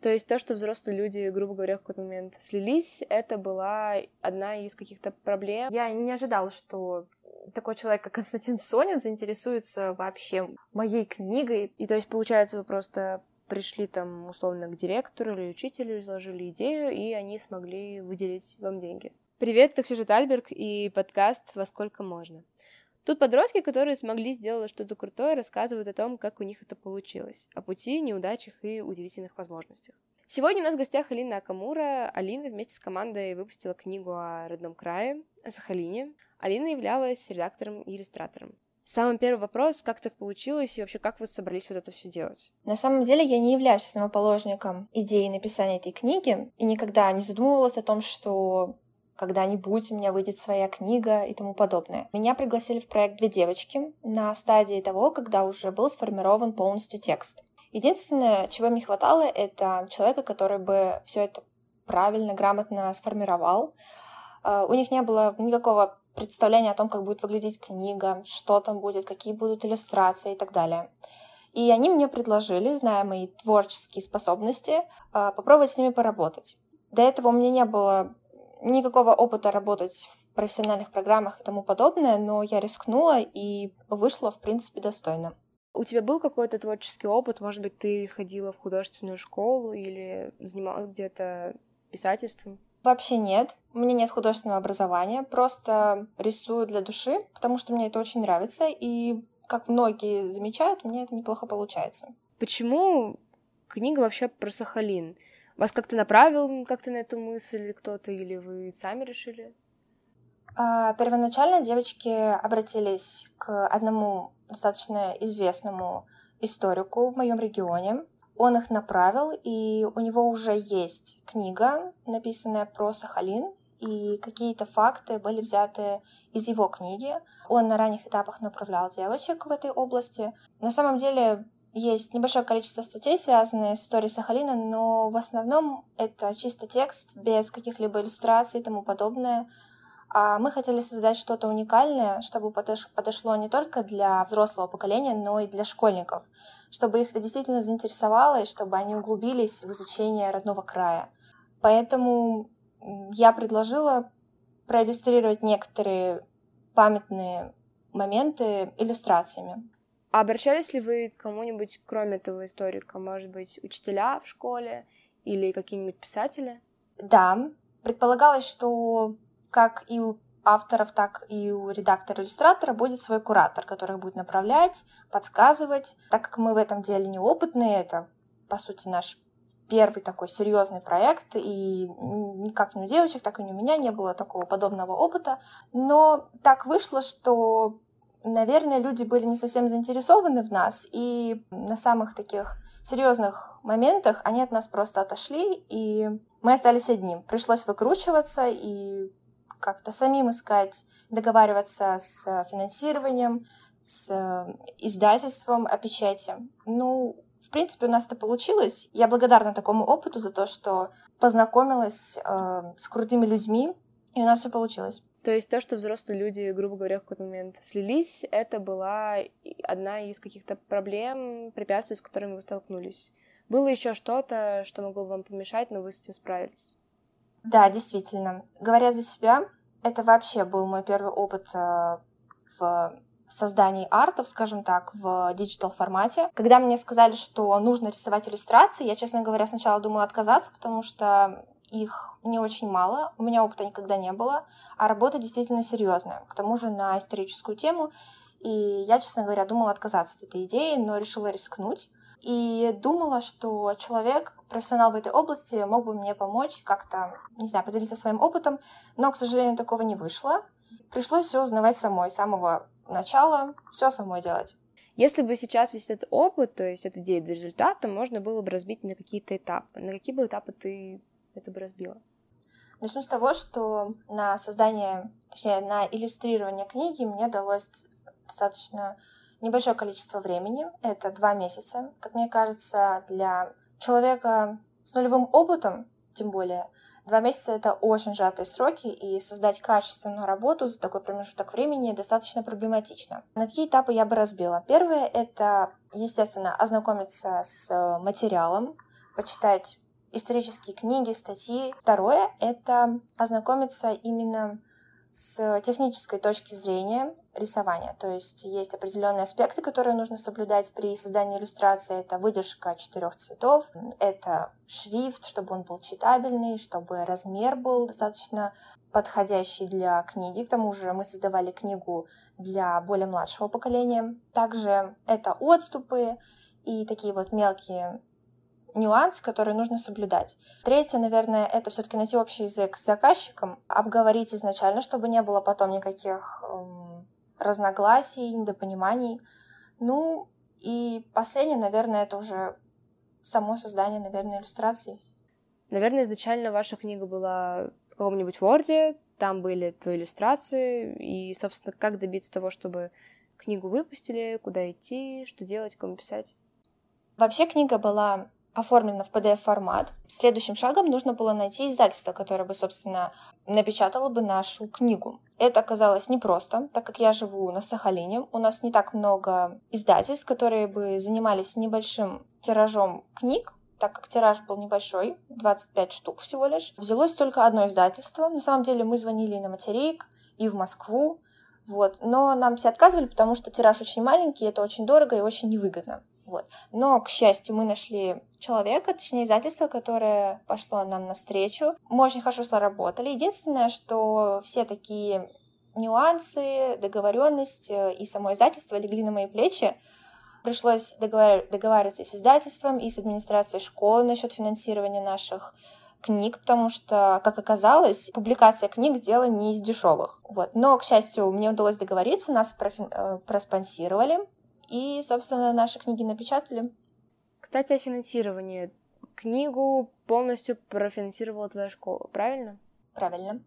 То есть то, что взрослые люди, грубо говоря, в какой-то момент слились, это была одна из каких-то проблем. Я не ожидала, что такой человек, как Константин Сонин, заинтересуется вообще моей книгой. И то есть, получается, вы просто пришли там условно к директору или учителю, изложили идею, и они смогли выделить вам деньги. Привет, это Ксюша Тальберг и подкаст «Во сколько можно». Тут подростки, которые смогли сделать что-то крутое, рассказывают о том, как у них это получилось, о пути, неудачах и удивительных возможностях. Сегодня у нас в гостях Алина Акамура. Алина вместе с командой выпустила книгу о родном крае, о Сахалине. Алина являлась редактором и иллюстратором. Самый первый вопрос, как так получилось и вообще как вы собрались вот это все делать? На самом деле я не являюсь основоположником идеи написания этой книги и никогда не задумывалась о том, что когда-нибудь у меня выйдет своя книга и тому подобное. Меня пригласили в проект «Две девочки» на стадии того, когда уже был сформирован полностью текст. Единственное, чего мне хватало, это человека, который бы все это правильно, грамотно сформировал. А, у них не было никакого представления о том, как будет выглядеть книга, что там будет, какие будут иллюстрации и так далее. И они мне предложили, зная мои творческие способности, а, попробовать с ними поработать. До этого у меня не было никакого опыта работать в профессиональных программах и тому подобное, но я рискнула и вышла, в принципе, достойно. У тебя был какой-то творческий опыт? Может быть, ты ходила в художественную школу или занималась где-то писательством? Вообще нет. У меня нет художественного образования. Просто рисую для души, потому что мне это очень нравится. И, как многие замечают, у меня это неплохо получается. Почему книга вообще про Сахалин? Вас как-то направил как-то на эту мысль кто-то, или вы сами решили? А, первоначально девочки обратились к одному достаточно известному историку в моем регионе. Он их направил, и у него уже есть книга, написанная про Сахалин, и какие-то факты были взяты из его книги. Он на ранних этапах направлял девочек в этой области. На самом деле есть небольшое количество статей, связанные с историей Сахалина, но в основном это чисто текст, без каких-либо иллюстраций и тому подобное. А мы хотели создать что-то уникальное, чтобы подошло не только для взрослого поколения, но и для школьников, чтобы их это действительно заинтересовало и чтобы они углубились в изучение родного края. Поэтому я предложила проиллюстрировать некоторые памятные моменты иллюстрациями. А обращались ли вы к кому-нибудь, кроме этого историка? Может быть, учителя в школе или какие-нибудь писатели? Да, предполагалось, что как и у авторов, так и у редактора-иллюстратора будет свой куратор, который будет направлять, подсказывать. Так как мы в этом деле неопытные, это, по сути, наш первый такой серьезный проект, и никак ни у девочек, так и у меня не было такого подобного опыта. Но так вышло, что наверное, люди были не совсем заинтересованы в нас, и на самых таких серьезных моментах они от нас просто отошли, и мы остались одни. Пришлось выкручиваться и как-то самим искать, договариваться с финансированием, с издательством о печати. Ну, в принципе, у нас это получилось. Я благодарна такому опыту за то, что познакомилась э, с крутыми людьми, и у нас все получилось. То есть то, что взрослые люди, грубо говоря, в какой-то момент слились, это была одна из каких-то проблем, препятствий, с которыми вы столкнулись. Было еще что-то, что могло вам помешать, но вы с этим справились? Да, действительно. Говоря за себя, это вообще был мой первый опыт э, в создании артов, скажем так, в digital формате. Когда мне сказали, что нужно рисовать иллюстрации, я, честно говоря, сначала думала отказаться, потому что их не очень мало, у меня опыта никогда не было, а работа действительно серьезная, к тому же на историческую тему. И я, честно говоря, думала отказаться от этой идеи, но решила рискнуть. И думала, что человек, профессионал в этой области, мог бы мне помочь как-то, не знаю, поделиться своим опытом, но, к сожалению, такого не вышло. Пришлось все узнавать самой, с самого начала, все самой делать. Если бы сейчас весь этот опыт, то есть от идеи до результата, можно было бы разбить на какие-то этапы. На какие бы этапы ты это бы разбило? Начну с того, что на создание, точнее, на иллюстрирование книги мне далось достаточно небольшое количество времени. Это два месяца. Как мне кажется, для человека с нулевым опытом, тем более, два месяца — это очень сжатые сроки, и создать качественную работу за такой промежуток времени достаточно проблематично. На какие этапы я бы разбила? Первое — это, естественно, ознакомиться с материалом, почитать исторические книги, статьи. Второе — это ознакомиться именно с технической точки зрения рисования. То есть есть определенные аспекты, которые нужно соблюдать при создании иллюстрации. Это выдержка четырех цветов, это шрифт, чтобы он был читабельный, чтобы размер был достаточно подходящий для книги. К тому же мы создавали книгу для более младшего поколения. Также это отступы и такие вот мелкие нюансы, которые нужно соблюдать. Третье, наверное, это все-таки найти общий язык с заказчиком, обговорить изначально, чтобы не было потом никаких эм, разногласий, недопониманий. Ну и последнее, наверное, это уже само создание, наверное, иллюстраций. Наверное, изначально ваша книга была в каком-нибудь Word, там были твои иллюстрации, и, собственно, как добиться того, чтобы книгу выпустили, куда идти, что делать, кому писать? Вообще книга была оформлена в PDF-формат. Следующим шагом нужно было найти издательство, которое бы, собственно, напечатало бы нашу книгу. Это оказалось непросто, так как я живу на Сахалине. У нас не так много издательств, которые бы занимались небольшим тиражом книг, так как тираж был небольшой, 25 штук всего лишь. Взялось только одно издательство. На самом деле мы звонили и на материк, и в Москву, вот. Но нам все отказывали, потому что тираж очень маленький, это очень дорого и очень невыгодно. Вот. Но, к счастью, мы нашли человека, точнее издательство, которое пошло нам навстречу. Мы очень хорошо сработали. Единственное, что все такие нюансы, договоренность и само издательство легли на мои плечи. Пришлось договар... договариваться с издательством, и с администрацией школы насчет финансирования наших книг, потому что, как оказалось, публикация книг — дело не из дешевых. Вот. Но, к счастью, мне удалось договориться, нас профи... Э, проспонсировали, и, собственно, наши книги напечатали. Кстати, о финансировании. Книгу полностью профинансировала твоя школа, правильно? Правильно.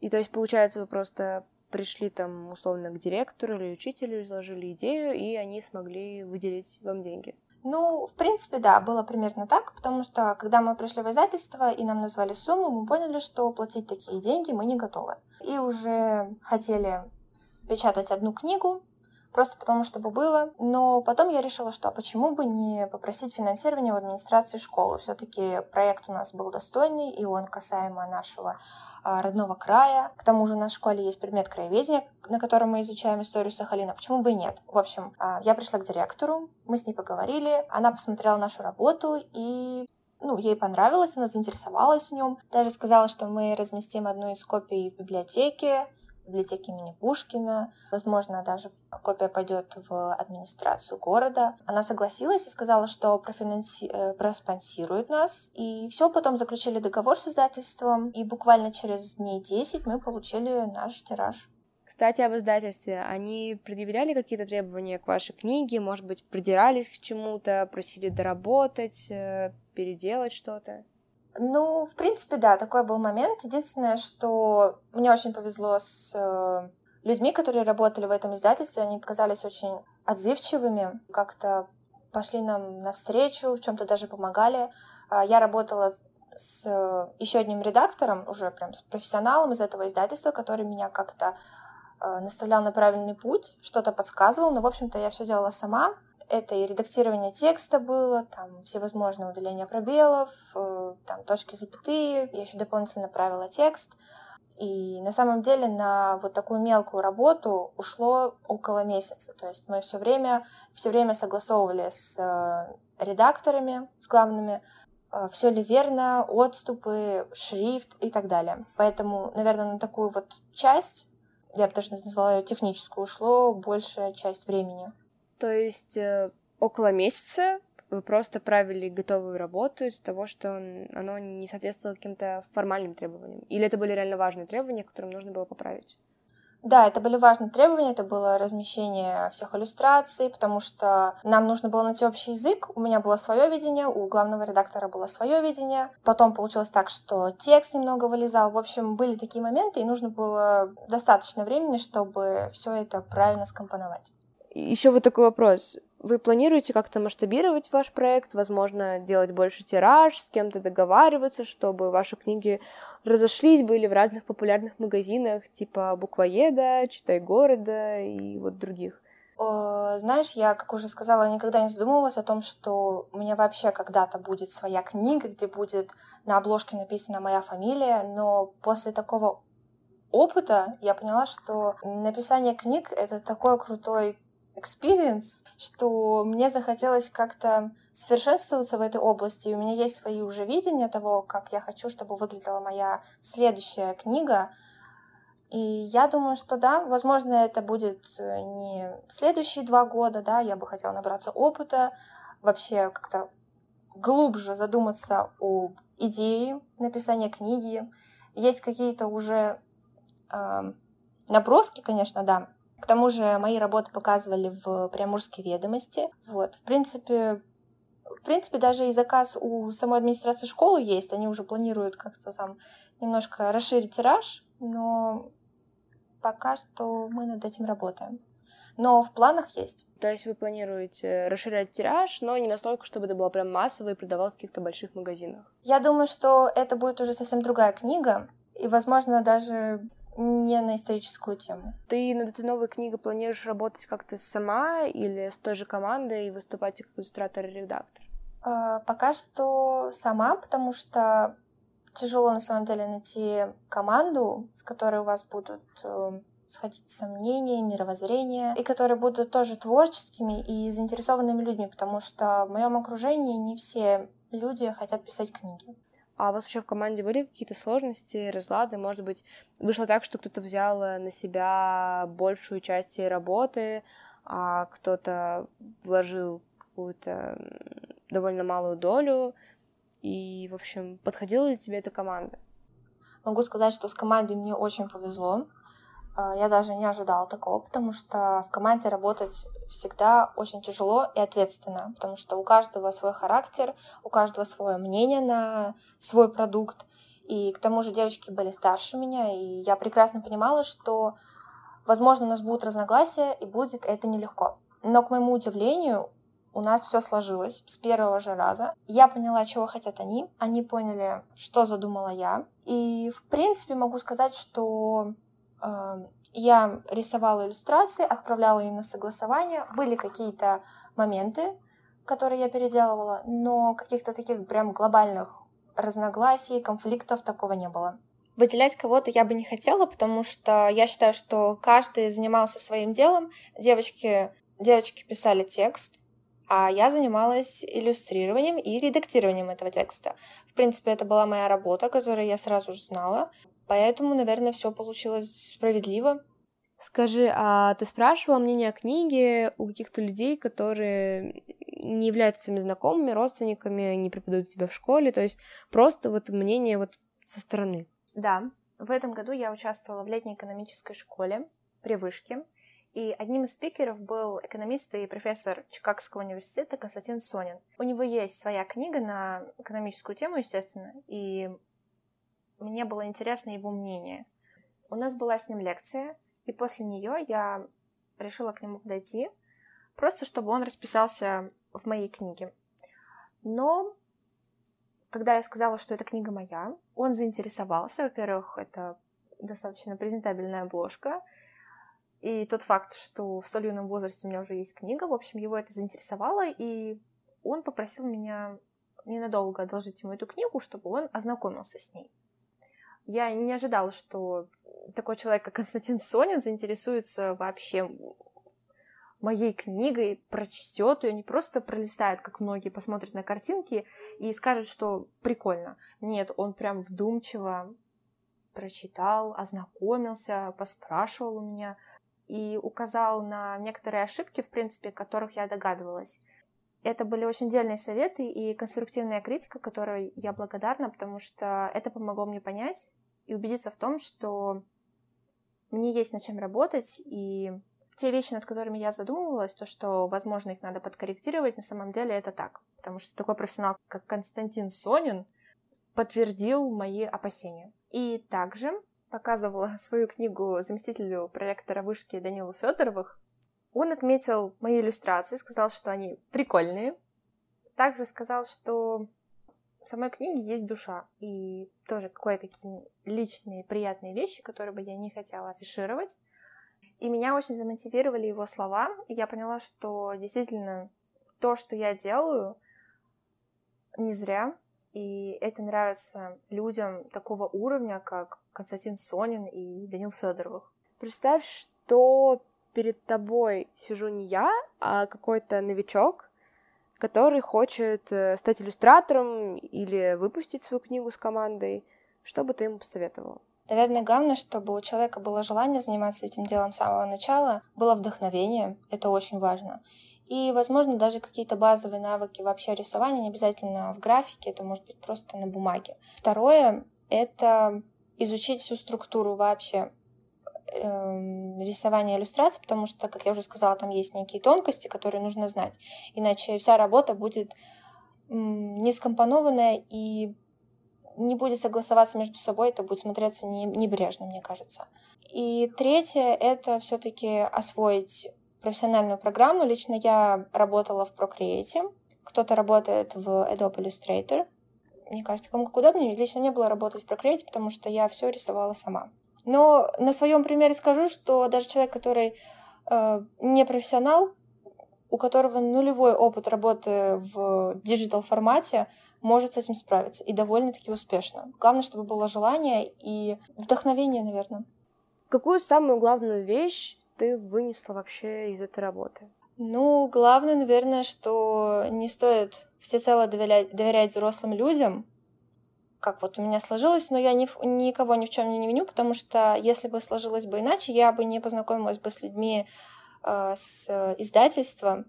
И то есть, получается, вы просто пришли там условно к директору или учителю, изложили идею, и они смогли выделить вам деньги. Ну, в принципе, да, было примерно так, потому что когда мы пришли в издательство и нам назвали сумму, мы поняли, что платить такие деньги мы не готовы. И уже хотели печатать одну книгу, просто потому, чтобы было. Но потом я решила, что а почему бы не попросить финансирование в администрации школы. Все-таки проект у нас был достойный, и он касаемо нашего а, родного края. К тому же у нас в школе есть предмет краеведения, на котором мы изучаем историю Сахалина. Почему бы и нет? В общем, а, я пришла к директору, мы с ней поговорили, она посмотрела нашу работу и ну, ей понравилось, она заинтересовалась в нем. Даже сказала, что мы разместим одну из копий в библиотеке, библиотеки имени Пушкина. Возможно, даже копия пойдет в администрацию города. Она согласилась и сказала, что профинанси... Э, проспонсирует нас. И все, потом заключили договор с издательством. И буквально через дней 10 мы получили наш тираж. Кстати, об издательстве. Они предъявляли какие-то требования к вашей книге? Может быть, придирались к чему-то, просили доработать, э, переделать что-то? Ну, в принципе, да, такой был момент. Единственное, что мне очень повезло с э, людьми, которые работали в этом издательстве. Они показались очень отзывчивыми, как-то пошли нам навстречу, в чем-то даже помогали. Э, я работала с э, еще одним редактором, уже прям с профессионалом из этого издательства, который меня как-то э, наставлял на правильный путь, что-то подсказывал, но, в общем-то, я все делала сама. Это и редактирование текста было, там всевозможные удаления пробелов, э, там точки запятые, я еще дополнительно правила текст. И на самом деле на вот такую мелкую работу ушло около месяца. То есть мы все время, все время согласовывали с э, редакторами, с главными, э, все ли верно, отступы, шрифт и так далее. Поэтому, наверное, на такую вот часть, я бы даже назвала ее техническую, ушло большая часть времени. То есть э, около месяца вы просто правили готовую работу из-за того, что он, оно не соответствовало каким-то формальным требованиям? Или это были реально важные требования, которым нужно было поправить? Да, это были важные требования, это было размещение всех иллюстраций, потому что нам нужно было найти общий язык. У меня было свое видение, у главного редактора было свое видение. Потом получилось так, что текст немного вылезал. В общем, были такие моменты, и нужно было достаточно времени, чтобы все это правильно скомпоновать. Еще вот такой вопрос. Вы планируете как-то масштабировать ваш проект, возможно, делать больше тираж, с кем-то договариваться, чтобы ваши книги разошлись, были в разных популярных магазинах, типа Буквоеда, Читай города и вот других? Знаешь, я, как уже сказала, никогда не задумывалась о том, что у меня вообще когда-то будет своя книга, где будет на обложке написана моя фамилия, но после такого опыта я поняла, что написание книг — это такой крутой experience, что мне захотелось как-то совершенствоваться в этой области. И у меня есть свои уже видения того, как я хочу, чтобы выглядела моя следующая книга. И я думаю, что да, возможно, это будет э, не следующие два года, да, я бы хотела набраться опыта, вообще как-то глубже задуматься о идее написания книги. Есть какие-то уже э, наброски, конечно, да, к тому же мои работы показывали в Приамурской ведомости. Вот, в принципе, в принципе, даже и заказ у самой администрации школы есть. Они уже планируют как-то там немножко расширить тираж, но пока что мы над этим работаем. Но в планах есть. То есть вы планируете расширять тираж, но не настолько, чтобы это было прям массово и продавалось в каких-то больших магазинах? Я думаю, что это будет уже совсем другая книга, и, возможно, даже не на историческую тему. Ты над этой новой книгой планируешь работать как-то сама или с той же командой и выступать как иллюстратор и редактор? Э, пока что сама, потому что тяжело на самом деле найти команду, с которой у вас будут э, сходиться мнения, мировоззрения, и которые будут тоже творческими и заинтересованными людьми, потому что в моем окружении не все люди хотят писать книги. А у вас вообще в команде были какие-то сложности, разлады? Может быть, вышло так, что кто-то взял э, на себя большую часть работы, а кто-то вложил какую-то довольно малую долю. И, в общем, подходила ли тебе эта команда? Могу сказать, что с командой мне очень повезло. А, я даже не ожидала такого, потому что в команде работать всегда очень тяжело и ответственно, потому что у каждого свой характер, у каждого свое мнение на свой продукт. И к тому же девочки были старше меня, и я прекрасно понимала, что, возможно, у нас будут разногласия, и будет это нелегко. Но, к моему удивлению, у нас все сложилось с первого же раза. Я поняла, чего хотят они, они поняли, что задумала я. И, в принципе, могу сказать, что я рисовала иллюстрации, отправляла им на согласование. Были какие-то моменты, которые я переделывала, но каких-то таких прям глобальных разногласий, конфликтов такого не было. Выделять кого-то я бы не хотела, потому что я считаю, что каждый занимался своим делом. Девочки, девочки писали текст, а я занималась иллюстрированием и редактированием этого текста. В принципе, это была моя работа, которую я сразу же знала. Поэтому, наверное, все получилось справедливо. Скажи, а ты спрашивала мнение о книге у каких-то людей, которые не являются своими знакомыми, родственниками, не преподают тебя в школе, то есть просто вот мнение вот со стороны? Да, в этом году я участвовала в летней экономической школе при Вышке, и одним из спикеров был экономист и профессор Чикагского университета Константин Сонин. У него есть своя книга на экономическую тему, естественно, и мне было интересно его мнение. У нас была с ним лекция, и после нее я решила к нему подойти, просто чтобы он расписался в моей книге. Но когда я сказала, что эта книга моя, он заинтересовался. Во-первых, это достаточно презентабельная обложка. И тот факт, что в столь юном возрасте у меня уже есть книга, в общем, его это заинтересовало, и он попросил меня ненадолго одолжить ему эту книгу, чтобы он ознакомился с ней. Я не ожидала, что такой человек, как Константин Сонин, заинтересуется вообще моей книгой, прочтет ее, не просто пролистает, как многие посмотрят на картинки и скажут, что прикольно. Нет, он прям вдумчиво прочитал, ознакомился, поспрашивал у меня и указал на некоторые ошибки, в принципе, которых я догадывалась. Это были очень дельные советы и конструктивная критика, которой я благодарна, потому что это помогло мне понять и убедиться в том, что мне есть над чем работать, и те вещи, над которыми я задумывалась, то, что, возможно, их надо подкорректировать, на самом деле это так. Потому что такой профессионал, как Константин Сонин, подтвердил мои опасения. И также показывала свою книгу заместителю проректора вышки Данилу Федоровых. Он отметил мои иллюстрации, сказал, что они прикольные. Также сказал, что в самой книге есть душа. И тоже кое-какие личные приятные вещи, которые бы я не хотела афишировать. И меня очень замотивировали его слова. И я поняла, что действительно то, что я делаю, не зря. И это нравится людям такого уровня, как Константин Сонин и Данил Федоровых. Представь, что перед тобой сижу не я, а какой-то новичок, который хочет э, стать иллюстратором или выпустить свою книгу с командой. Что бы ты ему посоветовала? Наверное, главное, чтобы у человека было желание заниматься этим делом с самого начала, было вдохновение, это очень важно. И, возможно, даже какие-то базовые навыки вообще рисования, не обязательно в графике, это может быть просто на бумаге. Второе — это изучить всю структуру вообще рисования иллюстраций, потому что, как я уже сказала, там есть некие тонкости, которые нужно знать. Иначе вся работа будет не скомпонованная и не будет согласоваться между собой, это будет смотреться небрежно, мне кажется. И третье — это все таки освоить профессиональную программу. Лично я работала в Procreate, кто-то работает в Adobe Illustrator. Мне кажется, кому как удобнее. Лично мне было работать в Procreate, потому что я все рисовала сама. Но на своем примере скажу, что даже человек, который э, не профессионал, у которого нулевой опыт работы в digital формате, может с этим справиться и довольно-таки успешно. Главное, чтобы было желание и вдохновение, наверное. Какую самую главную вещь ты вынесла вообще из этой работы? Ну, главное, наверное, что не стоит всецело доверять, доверять взрослым людям, как вот у меня сложилось, но я ни, никого ни в чем не виню, потому что если бы сложилось бы иначе, я бы не познакомилась бы с людьми э, с издательством,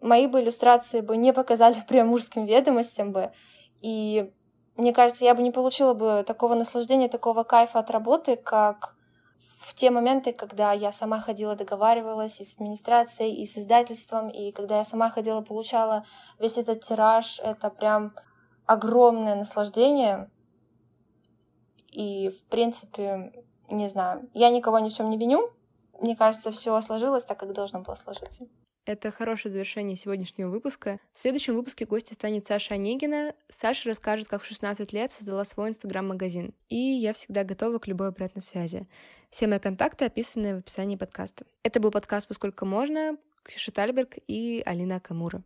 мои бы иллюстрации бы не показали прям мужским ведомостям бы. И мне кажется, я бы не получила бы такого наслаждения, такого кайфа от работы, как в те моменты, когда я сама ходила, договаривалась и с администрацией, и с издательством, и когда я сама ходила, получала весь этот тираж, это прям огромное наслаждение. И, в принципе, не знаю, я никого ни в чем не виню. Мне кажется, все сложилось так, как должно было сложиться. Это хорошее завершение сегодняшнего выпуска. В следующем выпуске гостя станет Саша Онегина. Саша расскажет, как в 16 лет создала свой инстаграм-магазин. И я всегда готова к любой обратной связи. Все мои контакты описаны в описании подкаста. Это был подкаст «Поскольку можно», Ксюша Тальберг и Алина Камура.